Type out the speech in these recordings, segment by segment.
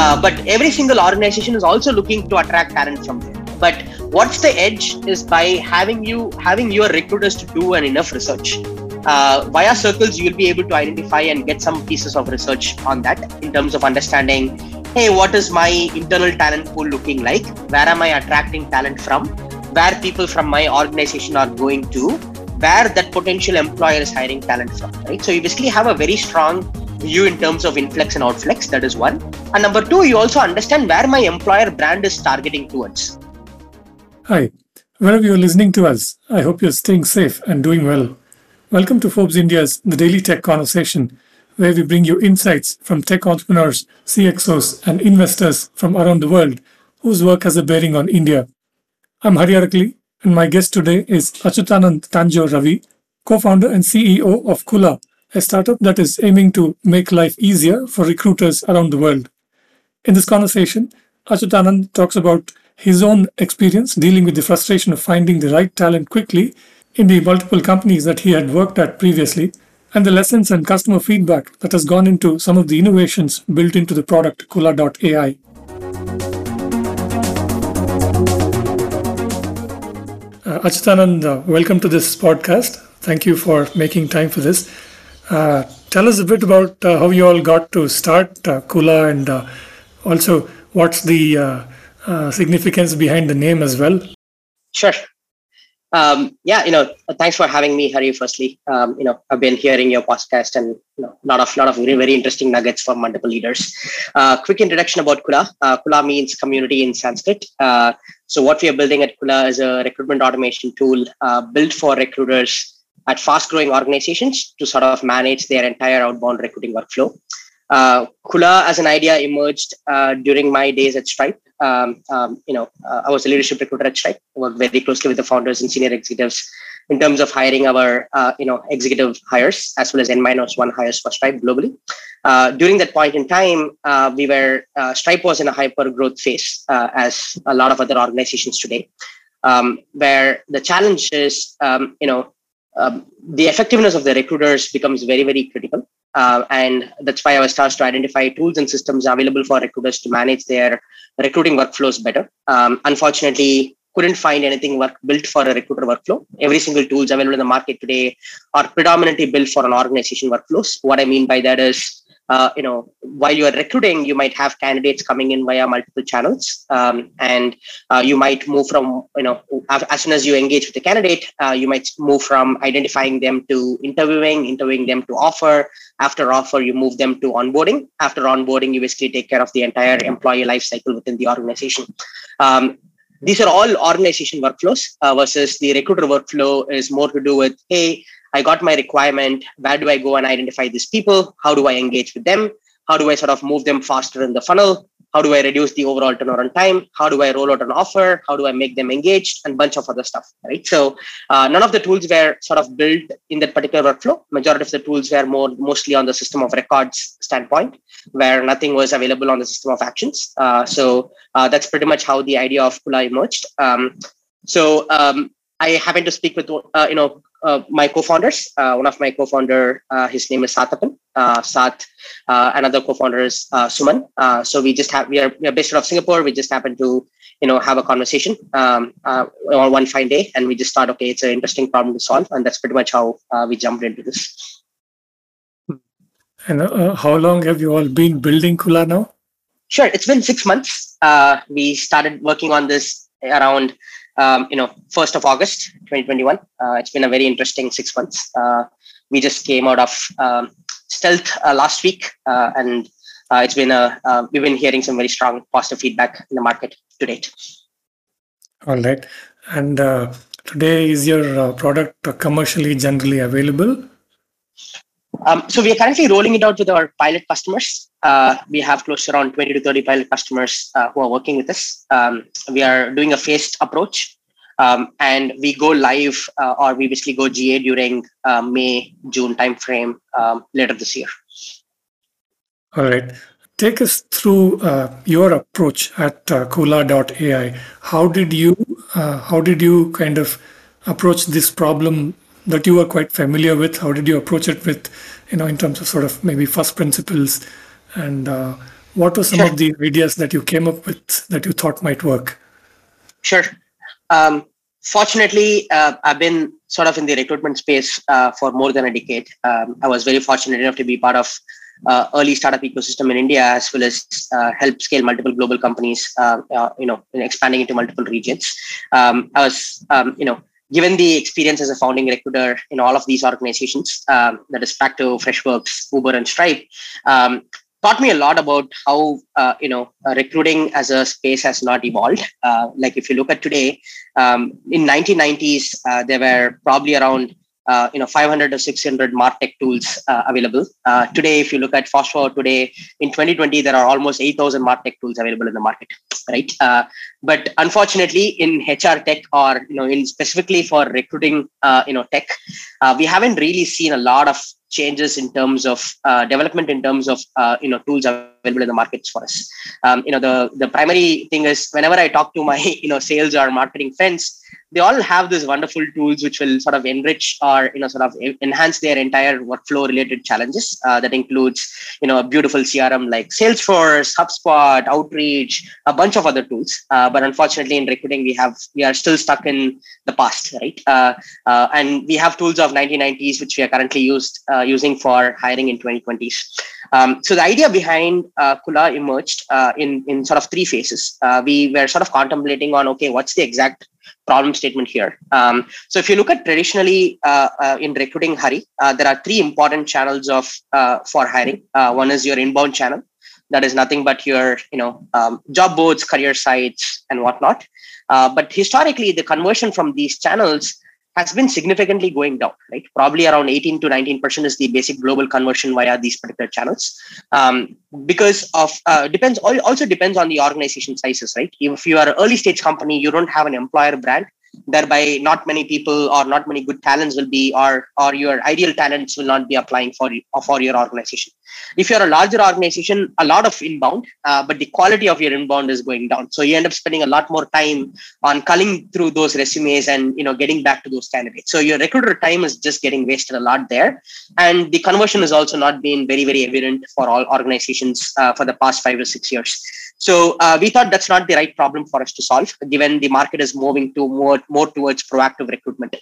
Uh, but every single organization is also looking to attract talent from there. But what's the edge is by having you having your recruiters to do an enough research. Uh, via circles, you'll be able to identify and get some pieces of research on that in terms of understanding hey, what is my internal talent pool looking like? Where am I attracting talent from? Where people from my organization are going to? Where that potential employer is hiring talent from, right? So you basically have a very strong view in terms of influx and outflux. That is one. And number two, you also understand where my employer brand is targeting towards. Hi, wherever you're listening to us, I hope you're staying safe and doing well. Welcome to Forbes India's The Daily Tech Conversation where we bring you insights from tech entrepreneurs, CXOs, and investors from around the world whose work has a bearing on India. I'm Hari and my guest today is Achuthanand Tanjore Ravi, co founder and CEO of Kula, a startup that is aiming to make life easier for recruiters around the world. In this conversation, Achuthanand talks about his own experience dealing with the frustration of finding the right talent quickly in the multiple companies that he had worked at previously and the lessons and customer feedback that has gone into some of the innovations built into the product Kula.ai. Uh, Achuthanand, uh, welcome to this podcast. Thank you for making time for this. Uh, tell us a bit about uh, how you all got to start uh, Kula and uh, also what's the uh, uh, significance behind the name as well. Sure um, yeah, you know, thanks for having me, Hari. Firstly, um, you know, I've been hearing your podcast and you know, lot of lot of very very interesting nuggets from multiple leaders. Uh, quick introduction about Kula. Uh, Kula means community in Sanskrit. Uh, so what we are building at Kula is a recruitment automation tool built for recruiters at fast growing organizations to sort of manage their entire outbound recruiting workflow. Uh, Kula as an idea emerged uh, during my days at Stripe um, um, you know, uh, I was a leadership recruiter at Stripe. Worked very closely with the founders and senior executives in terms of hiring our, uh, you know, executive hires as well as N minus one hires for Stripe globally. Uh, during that point in time, uh, we were Stripe was in a hyper growth phase as a lot of other organizations today, um, where the challenge is, um, you know, um, the effectiveness of the recruiters becomes very very critical uh, and that's why I was tasked to identify tools and systems available for recruiters to manage their recruiting workflows better. Um, unfortunately, couldn't find anything work built for a recruiter workflow. Every single tools available in the market today are predominantly built for an organization workflows. What I mean by that is uh, you know, while you are recruiting, you might have candidates coming in via multiple channels, um, and uh, you might move from, you know, as soon as you engage with the candidate, uh, you might move from identifying them to interviewing, interviewing them to offer. After offer, you move them to onboarding. After onboarding, you basically take care of the entire employee life cycle within the organization. Um, these are all organization workflows uh, versus the recruiter workflow is more to do with, hey, I got my requirement. Where do I go and identify these people? How do I engage with them? How do I sort of move them faster in the funnel? How do I reduce the overall turnaround time? How do I roll out an offer? How do I make them engaged? And bunch of other stuff, right? So uh, none of the tools were sort of built in that particular workflow. Majority of the tools were more mostly on the system of records standpoint, where nothing was available on the system of actions. Uh, so uh, that's pretty much how the idea of Kula emerged. Um, so um, I happened to speak with uh, you know uh, my co-founders. Uh, one of my co-founder, uh, his name is Sathapan. Uh, Sat, uh, another co-founder is uh, Suman. so we just have we are, we are based out of Singapore. We just happened to you know have a conversation um, on one fine day, and we just thought, okay, it's an interesting problem to solve, and that's pretty much how we jumped into this. And how long have you all been building Kula now? Sure, it's been six months. we started working on this around um, you know, 1st of August, 2021. Uh, it's been a very interesting six months. Uh, we just came out of um, stealth uh, last week, uh, and uh, it's been a uh, we've been hearing some very strong positive feedback in the market to date. All right, and today is your product commercially generally available? Um, so we are currently rolling it out with our pilot customers. Uh, we have close to around 20 to 30 pilot customers uh, who are working with us. Um, we are doing a phased approach um, and we go live uh, or we basically go GA during uh, May, June timeframe um, later this year. All right. Take us through uh, your approach at uh, Kula.ai. How did you how did you kind of approach this problem that you were quite familiar with? How did you approach it with, you know, in terms of sort of maybe first principles and uh, what were some sure. of the ideas that you came up with that you thought might work? Sure. Um, fortunately, uh, I've been sort of in the recruitment space uh, for more than a decade. Um, I was very fortunate enough to be part of uh, early startup ecosystem in India, as well as uh, help scale multiple global companies. Uh, uh, you know, expanding into multiple regions. Um, I was, um, you know, given the experience as a founding recruiter in all of these organizations, um, that is Practo, Freshworks, Uber, and Stripe, um, taught me a lot about how uh, you know uh, recruiting as a space has not evolved. Uh, like if you look at today, um, in 1990s uh, there were probably around uh, you know 500 or 600 martech tools uh, available. Today if you look at fast today in 2020 there are almost 8000 martech tools available in the market right? But unfortunately in hr tech or you know in specifically for recruiting you know tech we haven't really seen a lot of changes in terms of uh, development in terms of uh, you know tools available in the markets for us. Um, you know the the primary thing is whenever i talk to my you know sales or marketing friends they all have these wonderful tools which will sort of enrich or you know sort of enhance their entire workflow related challenges. Uh, that includes you know a beautiful crm like salesforce hubspot outreach a bunch of other tools. Uh, but unfortunately in recruiting we have we are still stuck in the past right? Uh, uh and we have tools of 1990s which we are currently used uh, using for hiring in 2020s um, so the idea behind uh, kula emerged in in sort of three phases. We were sort of contemplating on okay what's the exact problem statement here. Um, so if you look at traditionally uh, uh, in recruiting Hari, uh, there are three important channels of uh, for hiring. Uh, one is your inbound channel. That is nothing but your you know um, job boards, career sites, and whatnot. Uh, but historically, the conversion from these channels has been significantly going down, right? Probably around 18 to 19% is the basic global conversion via these particular channels. Um, because of, uh, depends, also depends on the organization sizes, right? If you are an early stage company, you don't have an employer brand, thereby not many people or not many good talents will be or or your ideal talents will not be applying for for your organization. If you're a larger organization a lot of inbound uh, but the quality of your inbound is going down. So you end up spending a lot more time on culling through those resumes and you know getting back to those candidates. So your recruiter time is just getting wasted a lot there. And the conversion has also not been very very evident for all organizations uh, for the past five or six years. So uh, we thought that's not the right problem for us to solve, given the market is moving to more more towards proactive recruitment.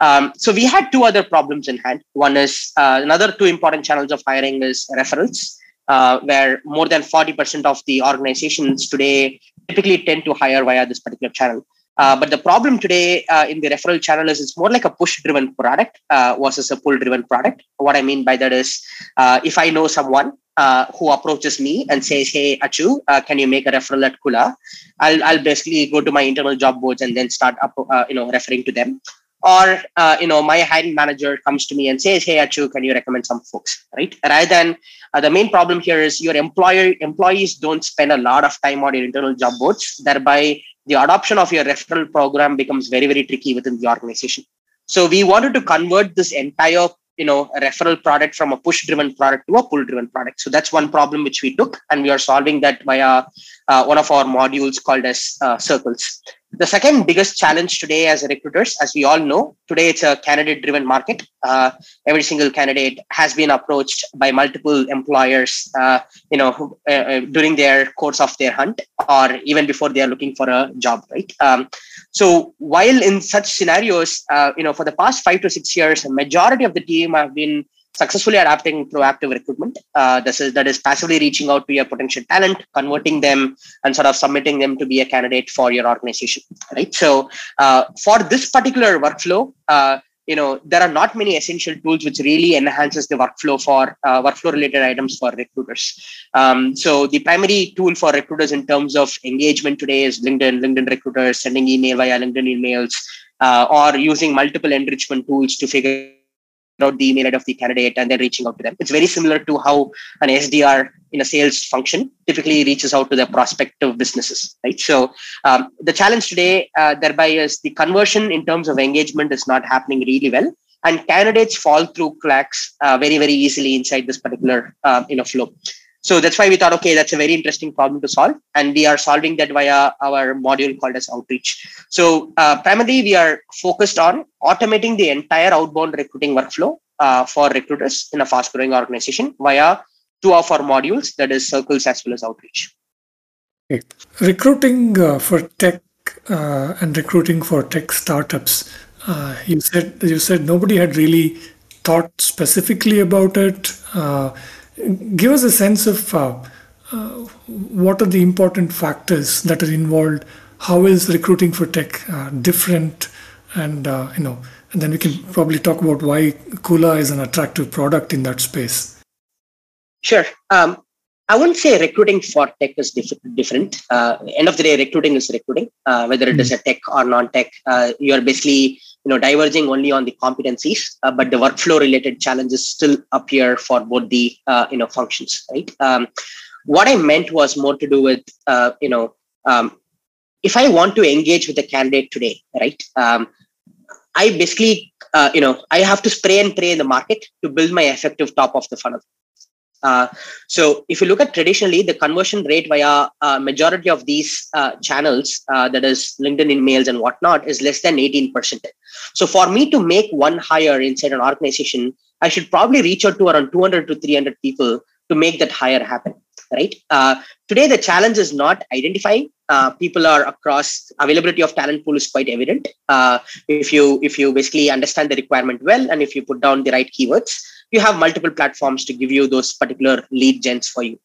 Um, so we had two other problems in hand. One is uh, another two important channels of hiring is referrals, uh, where more than 40% of the organizations today typically tend to hire via this particular channel. Uh, but the problem today uh, in the referral channel is it's more like a push driven product uh, versus a pull driven product. What I mean by that is uh, if I know someone uh, who approaches me and says, Hey, Achu, uh, can you make a referral at Kula? I'll, I'll basically go to my internal job boards and then start up, you know, referring to them. Or, you know, my hiring manager comes to me and says, Hey, Achu, can you recommend some folks? Right. Rather than the main problem here is your employer employees don't spend a lot of time on your internal job boards, thereby the adoption of your referral program becomes very, very tricky within the organization. So we wanted to convert this entire you know referral product from a push driven product to a pull driven product so that's one problem which we took and we are solving that via uh, one of our modules called as uh, circles the second biggest challenge today as recruiters, as we all know, today it's a candidate driven market. Uh, every single candidate has been approached by multiple employers, uh, you know, uh, uh, during their course of their hunt or even before they are looking for a job, right? Um, so while in such scenarios, you know, for the past five to six years, a majority of the team have been successfully adapting proactive recruitment. Uh, this is that is passively reaching out to your potential talent, converting them, and sort of submitting them to be a candidate for your organization. Right. So uh, for this particular workflow, uh, you know there are not many essential tools which really enhances the workflow for uh, workflow related items for recruiters. Um, so the primary tool for recruiters in terms of engagement today is LinkedIn, LinkedIn recruiters sending email via LinkedIn emails. Uh, or using multiple enrichment tools to figure out the email of the candidate and then reaching out to them. It's very similar to how an SDR in a sales function typically reaches out to their prospective businesses, right? So um, the challenge today, uh, thereby, is the conversion in terms of engagement is not happening really well, and candidates fall through cracks uh, very, very easily inside this particular uh, you know flow. So that's why we thought, okay, that's a very interesting problem to solve. And we are solving that via our module called as Outreach. So uh, primarily, we are focused on automating the entire outbound recruiting workflow uh, for recruiters in a fast growing organization via two of our modules, that is circles as well as outreach. Okay. Recruiting uh, for tech uh, and recruiting for tech startups. Uh, you said you said nobody had really thought specifically about it. Uh, give us a sense of uh, uh, what are the important factors that are involved. How is recruiting for tech different? And you know, and then we can probably talk about why Kula is an attractive product in that space. Sure. Um, I wouldn't say recruiting for tech is diff- different. Uh, end of the day, recruiting is recruiting, uh, whether it is a tech or non-tech. Uh, you are basically, you know, diverging only on the competencies, uh, but the workflow-related challenges still appear for both the, uh, you know, functions, right? Um, what I meant was more to do with, uh, you know, um, if I want to engage with a candidate today, right? Um, I basically, you know, I have to spray and pray in the market to build my effective top of the funnel uh, so if you look at traditionally the conversion rate via uh, majority of these uh, channels, uh, that is LinkedIn emails and whatnot, is less than 18%. So for me to make one hire inside an organization, I should probably reach out to around 200 to 300 people to make that hire happen. Right. Uh, today, the challenge is not identifying. Uh, people are across availability of talent pool is quite evident. if you if you basically understand the requirement well and if you put down the right keywords, you have multiple platforms to give you those particular lead gens for you.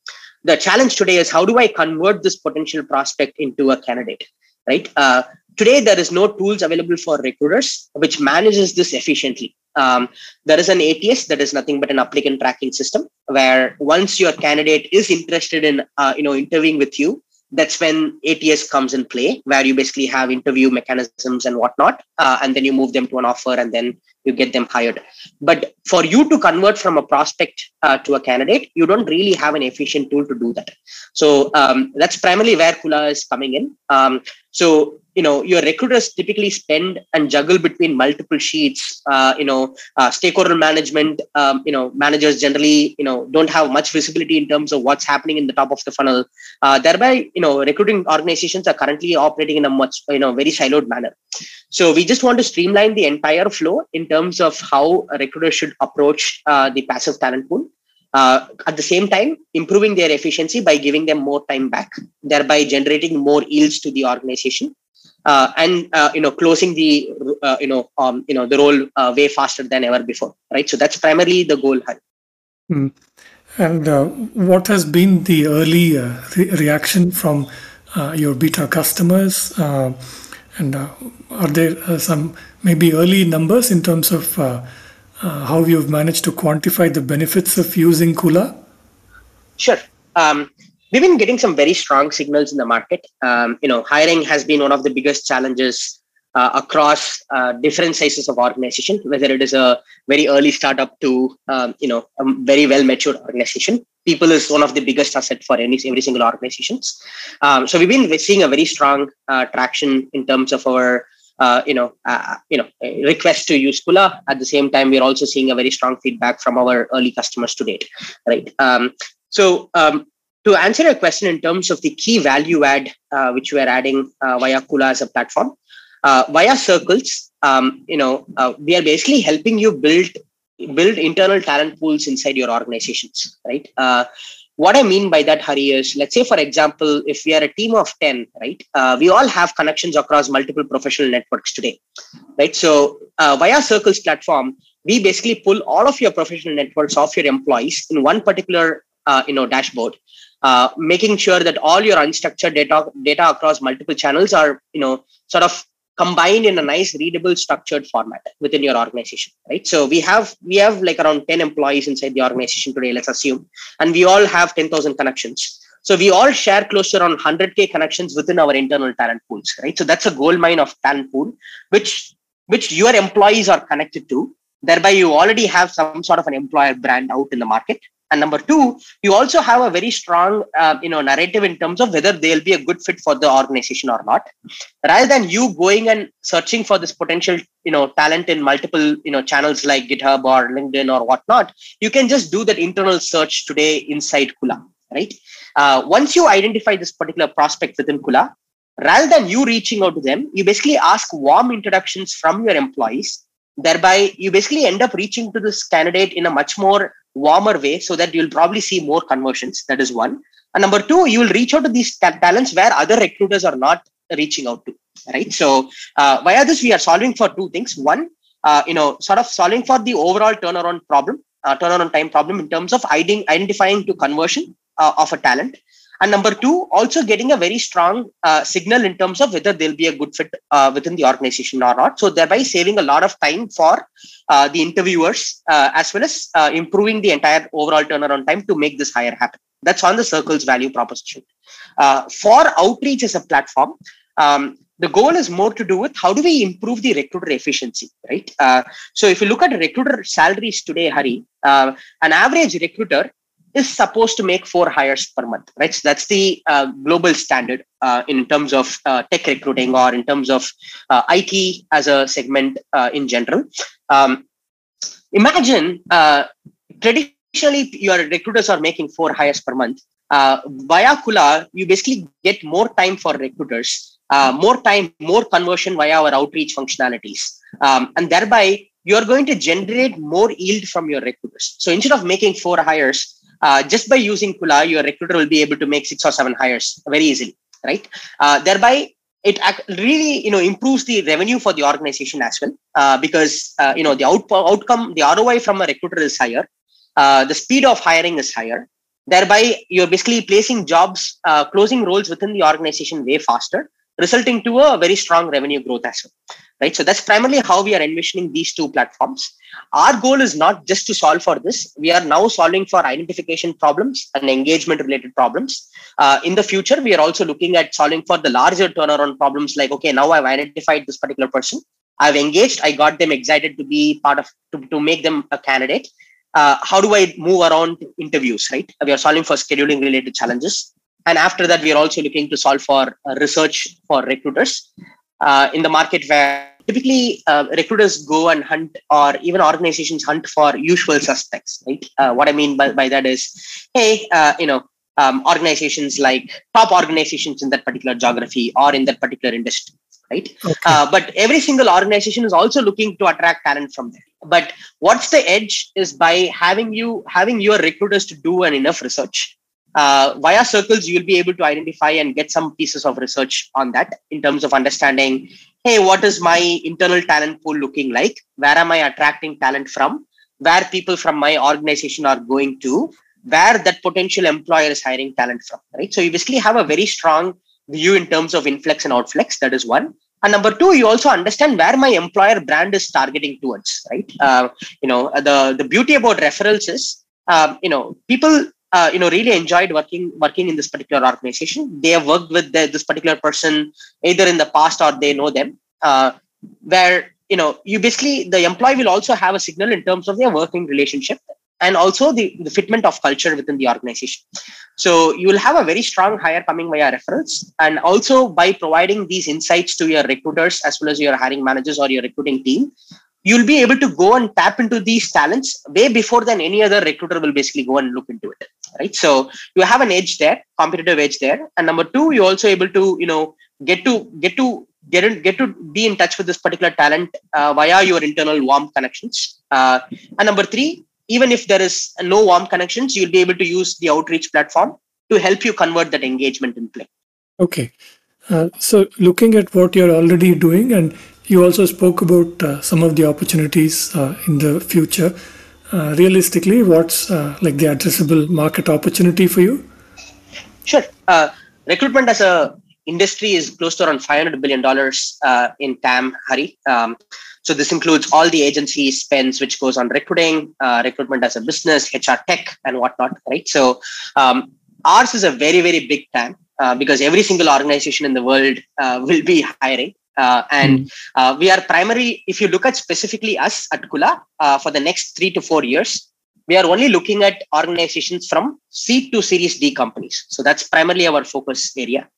The challenge today is how do i convert this potential prospect into a candidate right? Uh, today there is no tools available for recruiters which manages this efficiently. Um, there is an ats that is nothing but an applicant tracking system where once your candidate is interested in uh, you know interviewing with you that's when ATS comes in play, where you basically have interview mechanisms and whatnot, uh, and then you move them to an offer, and then you get them hired. But for you to convert from a prospect uh, to a candidate, you don't really have an efficient tool to do that. So um, that's primarily where Kula is coming in. Um, so you know your recruiters typically spend and juggle between multiple sheets uh, you know uh, stakeholder management um, you know managers generally you know don't have much visibility in terms of what's happening in the top of the funnel. Uh, thereby you know recruiting organizations are currently operating in a much you know very siloed manner. So we just want to streamline the entire flow in terms of how a recruiter should approach uh, the passive talent pool. Uh, at the same time improving their efficiency by giving them more time back thereby generating more yields to the organization uh, and uh, you know closing the uh, you know um, you know the role uh, way faster than ever before right? So that's primarily the goal mm. and uh, what has been the early uh, re- reaction from your beta customers? And are there some maybe early numbers in terms of how you've managed to quantify the benefits of using kula? Sure. Um, we've been getting some very strong signals in the market. Um, you know, hiring has been one of the biggest challenges uh, across uh, different sizes of organization, whether it is a very early startup to um, you know a very well matured organization. People is one of the biggest asset for any every single organizations. Um, so we've been seeing a very strong uh, traction in terms of our uh, you know, uh, you know, request to use Kula. At the same time, we're also seeing a very strong feedback from our early customers to date, right? Um, so um, to answer your question in terms of the key value add uh, which we are adding uh, via Kula as a platform, uh, via Circles, um, you know, uh, we are basically helping you build build internal talent pools inside your organizations, right? Uh, what I mean by that, Hari, is let's say, for example, if we are a team of 10, right, uh, we all have connections across multiple professional networks today, right? So, via Circles platform, we basically pull all of your professional networks of your employees in one particular you know dashboard uh, making sure that all your unstructured data data across multiple channels are you know sort of combined in a nice readable structured format within your organization right? So we have we have like around 10 employees inside the organization today let's assume and we all have 10000 connections. So we all share close to around 100k connections within our internal talent pools right? So that's a gold mine of talent pool which which your employees are connected to. Thereby you already have some sort of an employer brand out in the market and number two you also have a very strong uh, you know narrative in terms of whether they'll be a good fit for the organization or not. Rather than you going and searching for this potential you know talent in multiple you know channels like github or linkedin or whatnot you can just do that internal search today inside kula right? Uh, once you identify this particular prospect within kula rather than you reaching out to them you basically ask warm introductions from your employees thereby you basically end up reaching to this candidate in a much more warmer way so that you'll probably see more conversions. That is one. And number two, you will reach out to these ta- talents where other recruiters are not reaching out to, right? So uh, via this, we are solving for two things. One, uh, you know, sort of solving for the overall turnaround problem, uh, turnaround time problem in terms of identifying to conversion uh, of a talent. And number two, also getting a very strong uh, signal in terms of whether they'll be a good fit uh, within the organization or not. So thereby saving a lot of time for uh, the interviewers uh, as well as uh, improving the entire overall turnaround time to make this hire happen. That's on the Circle's value proposition. Uh, for outreach as a platform, um, the goal is more to do with how do we improve the recruiter efficiency, right? so if you look at recruiter salaries today, Hari, an average recruiter is supposed to make four hires per month, right? So that's the uh, global standard uh, in terms of uh, tech recruiting or in terms of uh, IT as a segment uh, in general. Um, imagine uh, traditionally your recruiters are making four hires per month. via Kula, you basically get more time for recruiters, more time, more conversion via our outreach functionalities, um, and thereby you're going to generate more yield from your recruiters. So instead of making four hires, uh, just by using Kula, your recruiter will be able to make six or seven hires very easily, right? Uh, thereby, it really you know improves the revenue for the organization as well uh, because uh, you know the out- outcome, the ROI from a recruiter is higher, uh, the speed of hiring is higher. Thereby, you're basically placing jobs, closing roles within the organization way faster, resulting to a very strong revenue growth as well right? So that's primarily how we are envisioning these two platforms. Our goal is not just to solve for this. We are now solving for identification problems and engagement related problems. Uh, in the future we are also looking at solving for the larger turnaround problems like okay now i've identified this particular person. I've engaged. I got them excited to be part of to, to make them a candidate. Uh, how do i move around interviews right? We are solving for scheduling related challenges and after that we are also looking to solve for uh, research for recruiters. Uh, in the market where typically uh, recruiters go and hunt or even organizations hunt for usual suspects right? Uh, what i mean by, by that is hey uh, you know um, organizations like top organizations in that particular geography or in that particular industry right? Okay. Uh, but every single organization is also looking to attract talent from there. But what's the edge is by having you having your recruiters to do an enough research uh, via circles you'll be able to identify and get some pieces of research on that in terms of understanding hey what is my internal talent pool looking like? Where am i attracting talent from? Where people from my organization are going to? Where that potential employer is hiring talent from right? So you basically have a very strong view in terms of influx and outflux. That is one. And number two you also understand where my employer brand is targeting towards right? Uh, you know the the beauty about referrals is um, you know people uh, you know really enjoyed working working in this particular organization. They have worked with the, this particular person either in the past or they know them uh, where you know you basically the employee will also have a signal in terms of their working relationship and also the, the fitment of culture within the organization. So you will have a very strong hire coming via referrals and also by providing these insights to your recruiters as well as your hiring managers or your recruiting team you'll be able to go and tap into these talents way before than any other recruiter will basically go and look into it right? So you have an edge there competitive edge there. And number two you're also able to you know get to get to get in, get to be in touch with this particular talent uh, via your internal warm connections. Uh, and number three even if there is no warm connections you'll be able to use the outreach platform to help you convert that engagement in play. Okay. Uh, so looking at what you're already doing and you also spoke about uh, some of the opportunities uh, in the future uh, realistically, what's like the addressable market opportunity for you? Sure. Recruitment as a industry is close to around 500 billion dollars uh, in TAM, Hari. Um, so this includes all the agency spends which goes on recruiting, uh, recruitment as a business, HR tech, and whatnot. Right. So um, ours is a very very big TAM. Uh, because every single organization in the world will be hiring uh, and mm. uh, we are primary, if you look at specifically us at Kula uh, for the next three to four years, we are only looking at organizations from seed to series D companies. So that's primarily our focus area.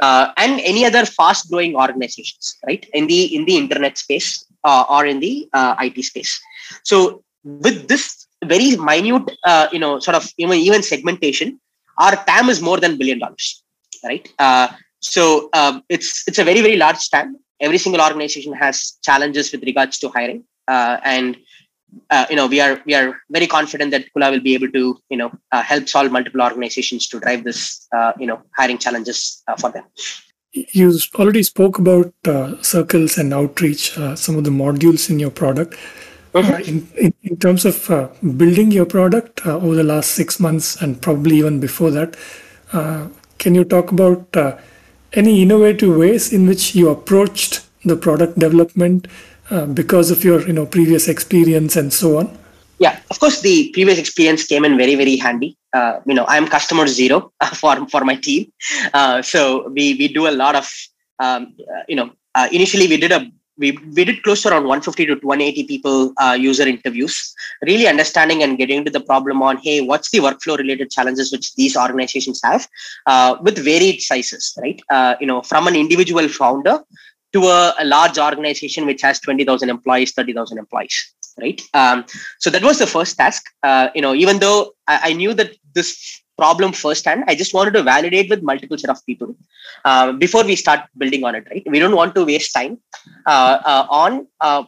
Uh, and any other fast growing organizations, right? In the in the internet space uh, or in the uh, IT space. So with this very minute, you know, sort of even, even segmentation, our TAM is more than billion dollars, right? So um, it's it's a very very large TAM. Every single organization has challenges with regards to hiring, uh, and uh, you know we are we are very confident that Kula will be able to you know uh, help solve multiple organizations to drive this uh, you know hiring challenges uh, for them. You already spoke about uh, circles and outreach, uh, some of the modules in your product. Mm-hmm. In, in, in, terms of building your product over the last six months and probably even before that, can you talk about any innovative ways in which you approached the product development uh, because of your you know previous experience and so on? Yeah of course the previous experience came in very very handy. Uh, you know i'm customer zero for for my team. Uh, so we we do a lot of um, uh, you know uh, initially we did a we, we did close to around 150 to 180 people uh, user interviews really understanding and getting to the problem on hey what's the workflow related challenges which these organizations have uh, with varied sizes right? Uh, you know from an individual founder to a, a large organization which has 20000 employees 30000 employees right? Um, so that was the first task. Uh, you know even though I, I knew that this problem firsthand. I just wanted to validate with multiple set of people uh, before we start building on it. Right? We don't want to waste time uh, uh, on uh,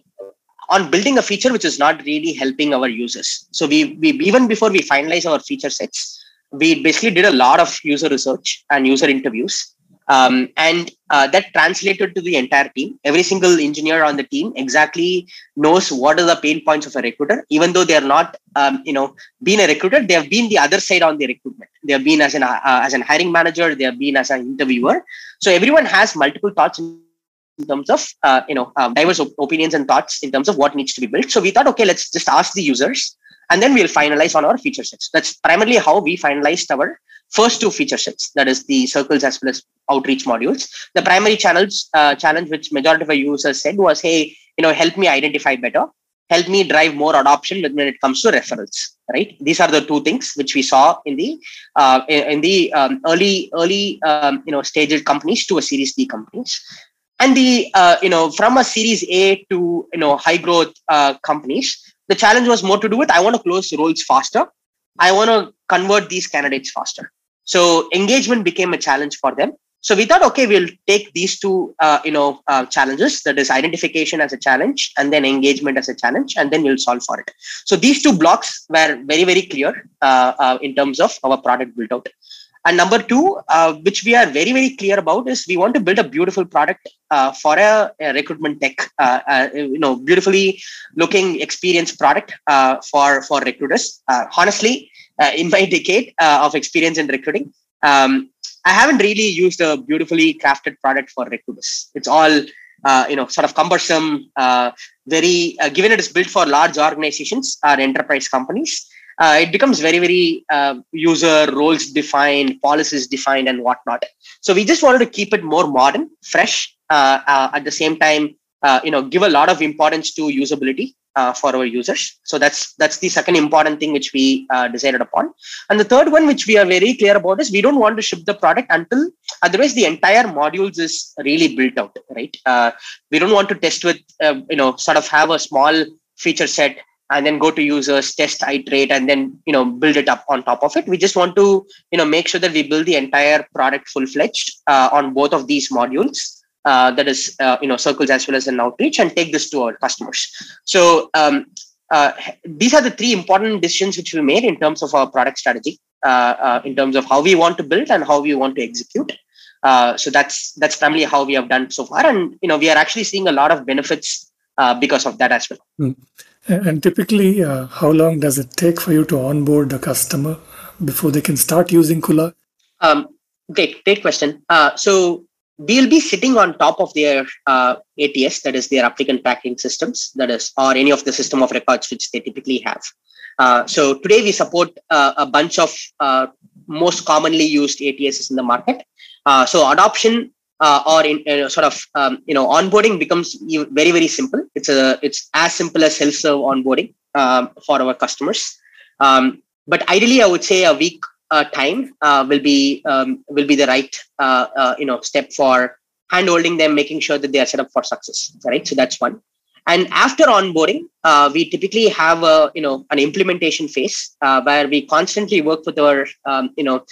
on building a feature which is not really helping our users. So we, we even before we finalize our feature sets, we basically did a lot of user research and user interviews um, and uh, that translated to the entire team. Every single engineer on the team exactly knows what are the pain points of a recruiter. Even though they are not um, you know being a recruiter they have been the other side on the recruitment. They have been as an uh, as an hiring manager they have been as an interviewer. So everyone has multiple thoughts in terms of uh, you know um, diverse op- opinions and thoughts in terms of what needs to be built. So we thought okay let's just ask the users and then we'll finalize on our feature sets. That's primarily how we finalized our first two feature sets, that is the circles as well as outreach modules. The primary channels uh, challenge which majority of our users said was, hey, you know, help me identify better, help me drive more adoption when it comes to referrals. Right? These are the two things which we saw in the uh, in the um, early early um, you know staged companies to a Series D companies. And the uh, you know from a Series A to you know high growth uh, companies, the challenge was more to do with I want to close roles faster I want to convert these candidates faster. So engagement became a challenge for them. So we thought, okay, we'll take these two, uh, you know, uh, challenges. That is identification as a challenge, and then engagement as a challenge, and then we'll solve for it. So these two blocks were very, very clear uh, uh in terms of our product built out. And number two, uh, which we are very, very clear about, is we want to build a beautiful product uh, for a, a, recruitment tech, you know, beautifully looking experience product for for recruiters. Honestly, in my decade of experience in recruiting, um, I haven't really used a beautifully crafted product for recruiters. It's all you know, sort of cumbersome. very given it is built for large organizations or enterprise companies uh, it becomes very very uh, user roles defined policies defined and whatnot so we just wanted to keep it more modern fresh uh, uh at the same time uh, you know give a lot of importance to usability uh, for our users. So that's that's the second important thing which we decided upon. And the third one which we are very clear about is we don't want to ship the product until otherwise the entire modules is really built out right? We don't want to test with you know sort of have a small feature set and then go to users test iterate and then you know build it up on top of it. We just want to you know make sure that we build the entire product full fledged uh, on both of these modules uh, that is uh, you know circles as well as an outreach and take this to our customers so um, uh, these are the three important decisions which we made in terms of our product strategy uh, uh, in terms of how we want to build and how we want to execute so that's that's primarily how we have done so far and you know we are actually seeing a lot of benefits because of that as well mm. And typically, uh, how long does it take for you to onboard the customer before they can start using Kula? Um, great, great question. Uh, so we'll be sitting on top of their uh, ATS, that is their applicant tracking systems, that is, or any of the system of records which they typically have. Uh, so today we support uh, a bunch of uh, most commonly used ATSs in the market. Uh, so adoption uh, or in sort of um, you know onboarding becomes very very simple it's a it's as simple as self-serve onboarding um, for our customers um, but ideally i would say a week time uh, will be um, will be the right uh, uh, you know step for handholding them making sure that they are set up for success. Right? So that's one. And after onboarding we typically have a you know an implementation phase where we constantly work with our um, you know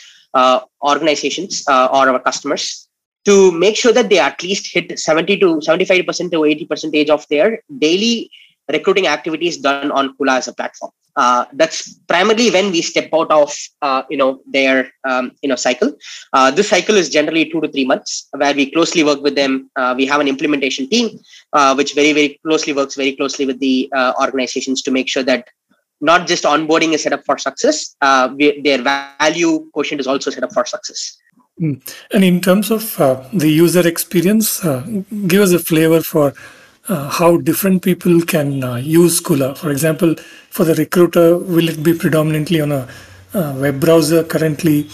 organizations or our customers to make sure that they at least hit 70 to 75 percent to 80 percentage of their daily recruiting activities done on Kula as a platform. Uh, that's primarily when we step out of uh, you know their um, you know cycle. Uh, this cycle is generally two to three months, where we closely work with them. Uh, we have an implementation team, uh, which very very closely works very closely with the uh, organizations to make sure that not just onboarding is set up for success, we, their value quotient is also set up for success. Hmm. And in terms of the user experience, give us a flavor for uh, how different people can uh, use Kula. For example, for the recruiter, will it be predominantly on a uh, web browser currently?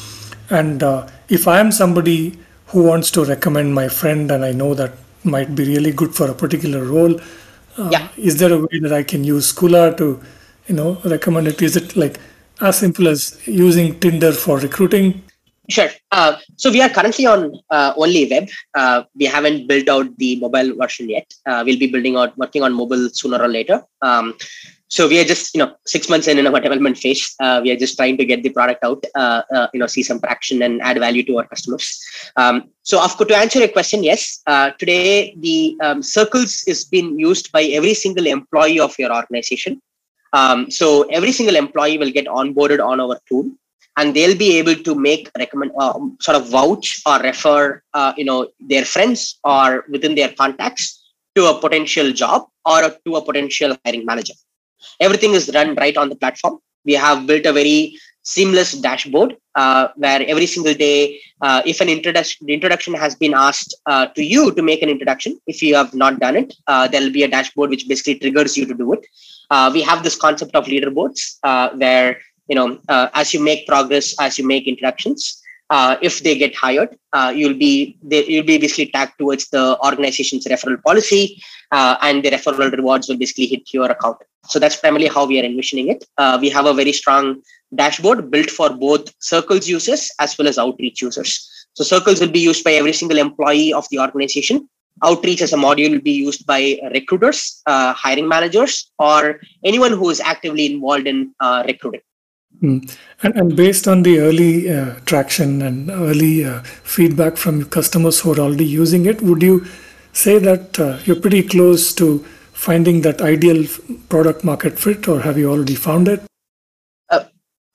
And uh, if I am somebody who wants to recommend my friend and I know that might be really good for a particular role, uh, yeah. is there a way that I can use Kula to, you know, recommend it? Is it like as simple as using Tinder for recruiting? Sure. Uh, so we are currently on uh, only web. Uh, we haven't built out the mobile version yet. Uh, we'll be building out, working on mobile sooner or later. Um, so we are just, you know, six months in in our development phase. Uh, we are just trying to get the product out, uh, you know, see some traction and add value to our customers. Um, so, to answer your question, yes. today, the um, circles is being used by every single employee of your organization. Um, so every single employee will get onboarded on our tool and they'll be able to make recommend uh, sort of vouch or refer uh, you know their friends or within their contacts to a potential job or to a potential hiring manager. Everything is run right on the platform. We have built a very seamless dashboard uh, where every single day uh, if an introduction introduction has been asked uh, to you to make an introduction if you have not done it uh, there'll be a dashboard which basically triggers you to do it. We have this concept of leaderboards where you know uh, as you make progress as you make introductions uh, if they get hired uh, you'll be they, you'll be basically tagged towards the organization's referral policy uh, and the referral rewards will basically hit your account. So that's primarily how we are envisioning it. Uh, we have a very strong dashboard built for both circles users as well as outreach users. So circles will be used by every single employee of the organization. Outreach as a module will be used by recruiters uh, hiring managers or anyone who is actively involved in recruiting Mm. And, and, based on the early uh, traction and early uh, feedback from customers who are already using it, would you say that uh, you're pretty close to finding that ideal product market fit, or have you already found it? Uh,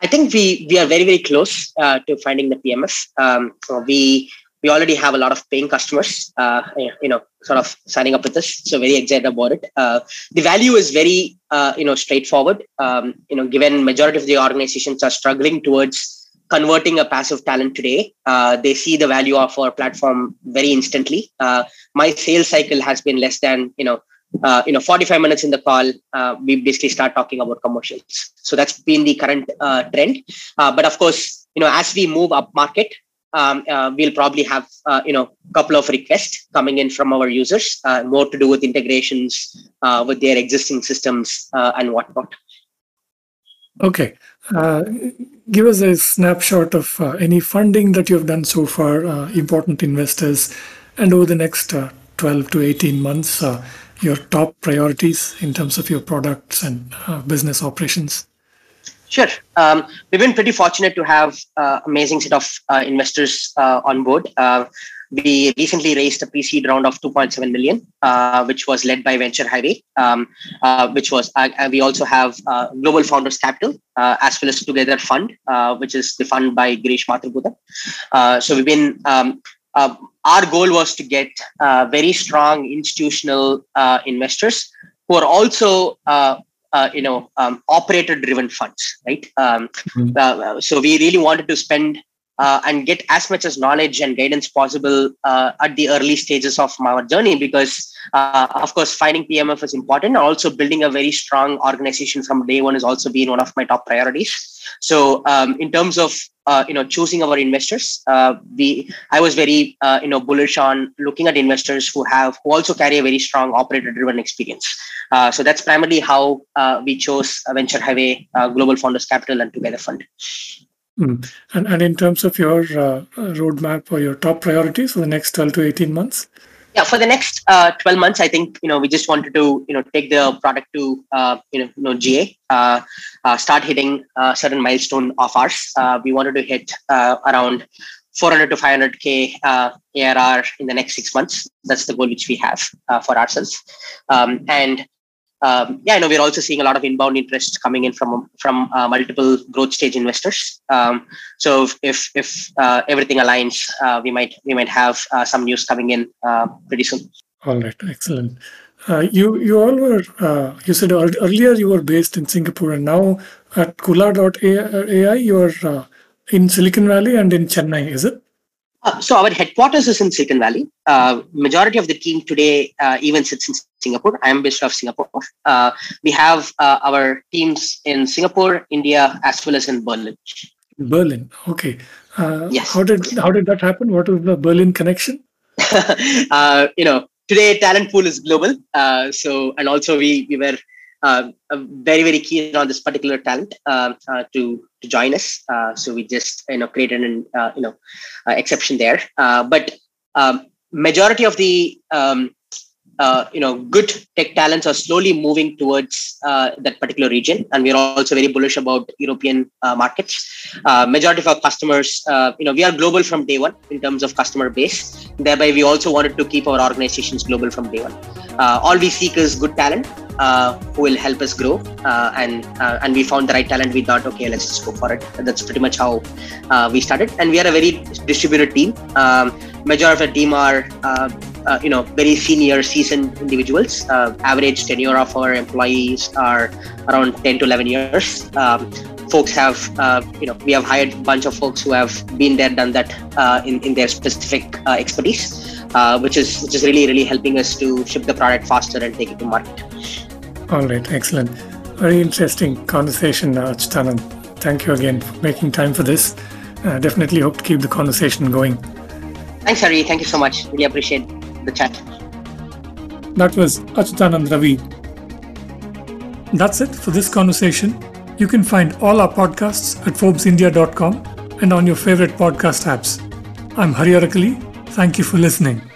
I think we we are very very close uh, to finding the PMF. Um, we we already have a lot of paying customers, uh, you know, sort of signing up with us. So very excited about it. Uh, the value is very, uh, you know, straightforward. Um, you know, given majority of the organizations are struggling towards converting a passive talent today, uh, they see the value of our platform very instantly. Uh, my sales cycle has been less than, you know, uh, you know, 45 minutes in the call, we basically start talking about commercials. So that's been the current trend. but of course, you know, as we move up market, um, uh, we'll probably have uh, you know a couple of requests coming in from our users, uh, more to do with integrations uh, with their existing systems uh, and whatnot. Okay, uh, give us a snapshot of any funding that you've done so far, important investors, and over the next 12 to 18 months, your top priorities in terms of your products and business operations. Sure. Um, we've been pretty fortunate to have uh, amazing set of uh, investors uh, on board. Uh, we recently raised a pre-seed round of 2.7 million, uh, which was led by Venture Highway, um, uh, which was, we also have Global Founders Capital, as well as Together Fund, which is the fund by Girish Mathrubootham. so we've been, um, our goal was to get very strong institutional investors who are also uh, you know um, operator driven funds right? Um, mm-hmm. uh, so we really wanted to spend uh, and get as much as knowledge and guidance possible uh, at the early stages of our journey because uh, of course finding pmf is important. Also building a very strong organization from day one has also been one of my top priorities. So um, in terms of uh, you know choosing our investors. Uh, we i was very uh, you know bullish on looking at investors who have who also carry a very strong operator driven experience. Uh, so that's primarily how uh, we chose venture highway uh, global founders capital and together fund. Mm. and, and in terms of your roadmap or your top priorities for the next 12 to 18 months yeah for the next uh, 12 months i think you know we just wanted to you know take the product to uh, you know you know ga uh, uh start hitting a uh, certain milestone of ours. Uh, we wanted to hit around 400 to 500k arr in the next six months. That's the goal which we have for ourselves. Um, and um, yeah, I know we're also seeing a lot of inbound interest coming in from from uh, multiple growth stage investors. Um, so if if, uh, everything aligns, uh, we might we might have uh, some news coming in uh, pretty soon. All right, excellent. Uh, you you all were you said earlier you were based in Singapore and now at Kula.ai you are in Silicon Valley and in Chennai, is it? Uh, so our headquarters is in Silicon Valley. Uh, majority of the team today uh, even sits in Singapore. I am based out of Singapore. Uh, we have uh, our teams in Singapore, India, as well as in Berlin. Berlin, okay. yes. How did how did that happen? What was the Berlin connection? you know, today talent pool is global. so and also we we were uh, very very keen on this particular talent to to join us. Uh, so we just you know created an uh, you know exception there. but um, majority of the um, uh, you know good tech talents are slowly moving towards uh, that particular region. And we're also very bullish about european uh, markets. Uh, majority of our customers uh, you know we are global from day one in terms of customer base. Thereby we also wanted to keep our organizations global from day one. All we seek is good talent who will help us grow. And and we found the right talent. We thought okay let's just go for it. That's pretty much how we started. And we are a very distributed team. Um, majority of the team are uh, you know very senior seasoned individuals. Uh, average tenure of our employees are around 10 to 11 years. Um, folks have uh, you know we have hired a bunch of folks who have been there done that uh, in, in their specific uh, expertise uh, which is which is really really helping us to ship the product faster and take it to market. All right excellent. Very interesting conversation Achuthanand. thank you again for making time for this. Definitely hope to keep the conversation going. Thanks hari. Thank you so much. Really appreciate the chat. That was Achuthanand Ravi. That's it for this conversation. You can find all our podcasts at ForbesIndia.com and on your favorite podcast apps. I'm Hari Arakali. Thank you for listening.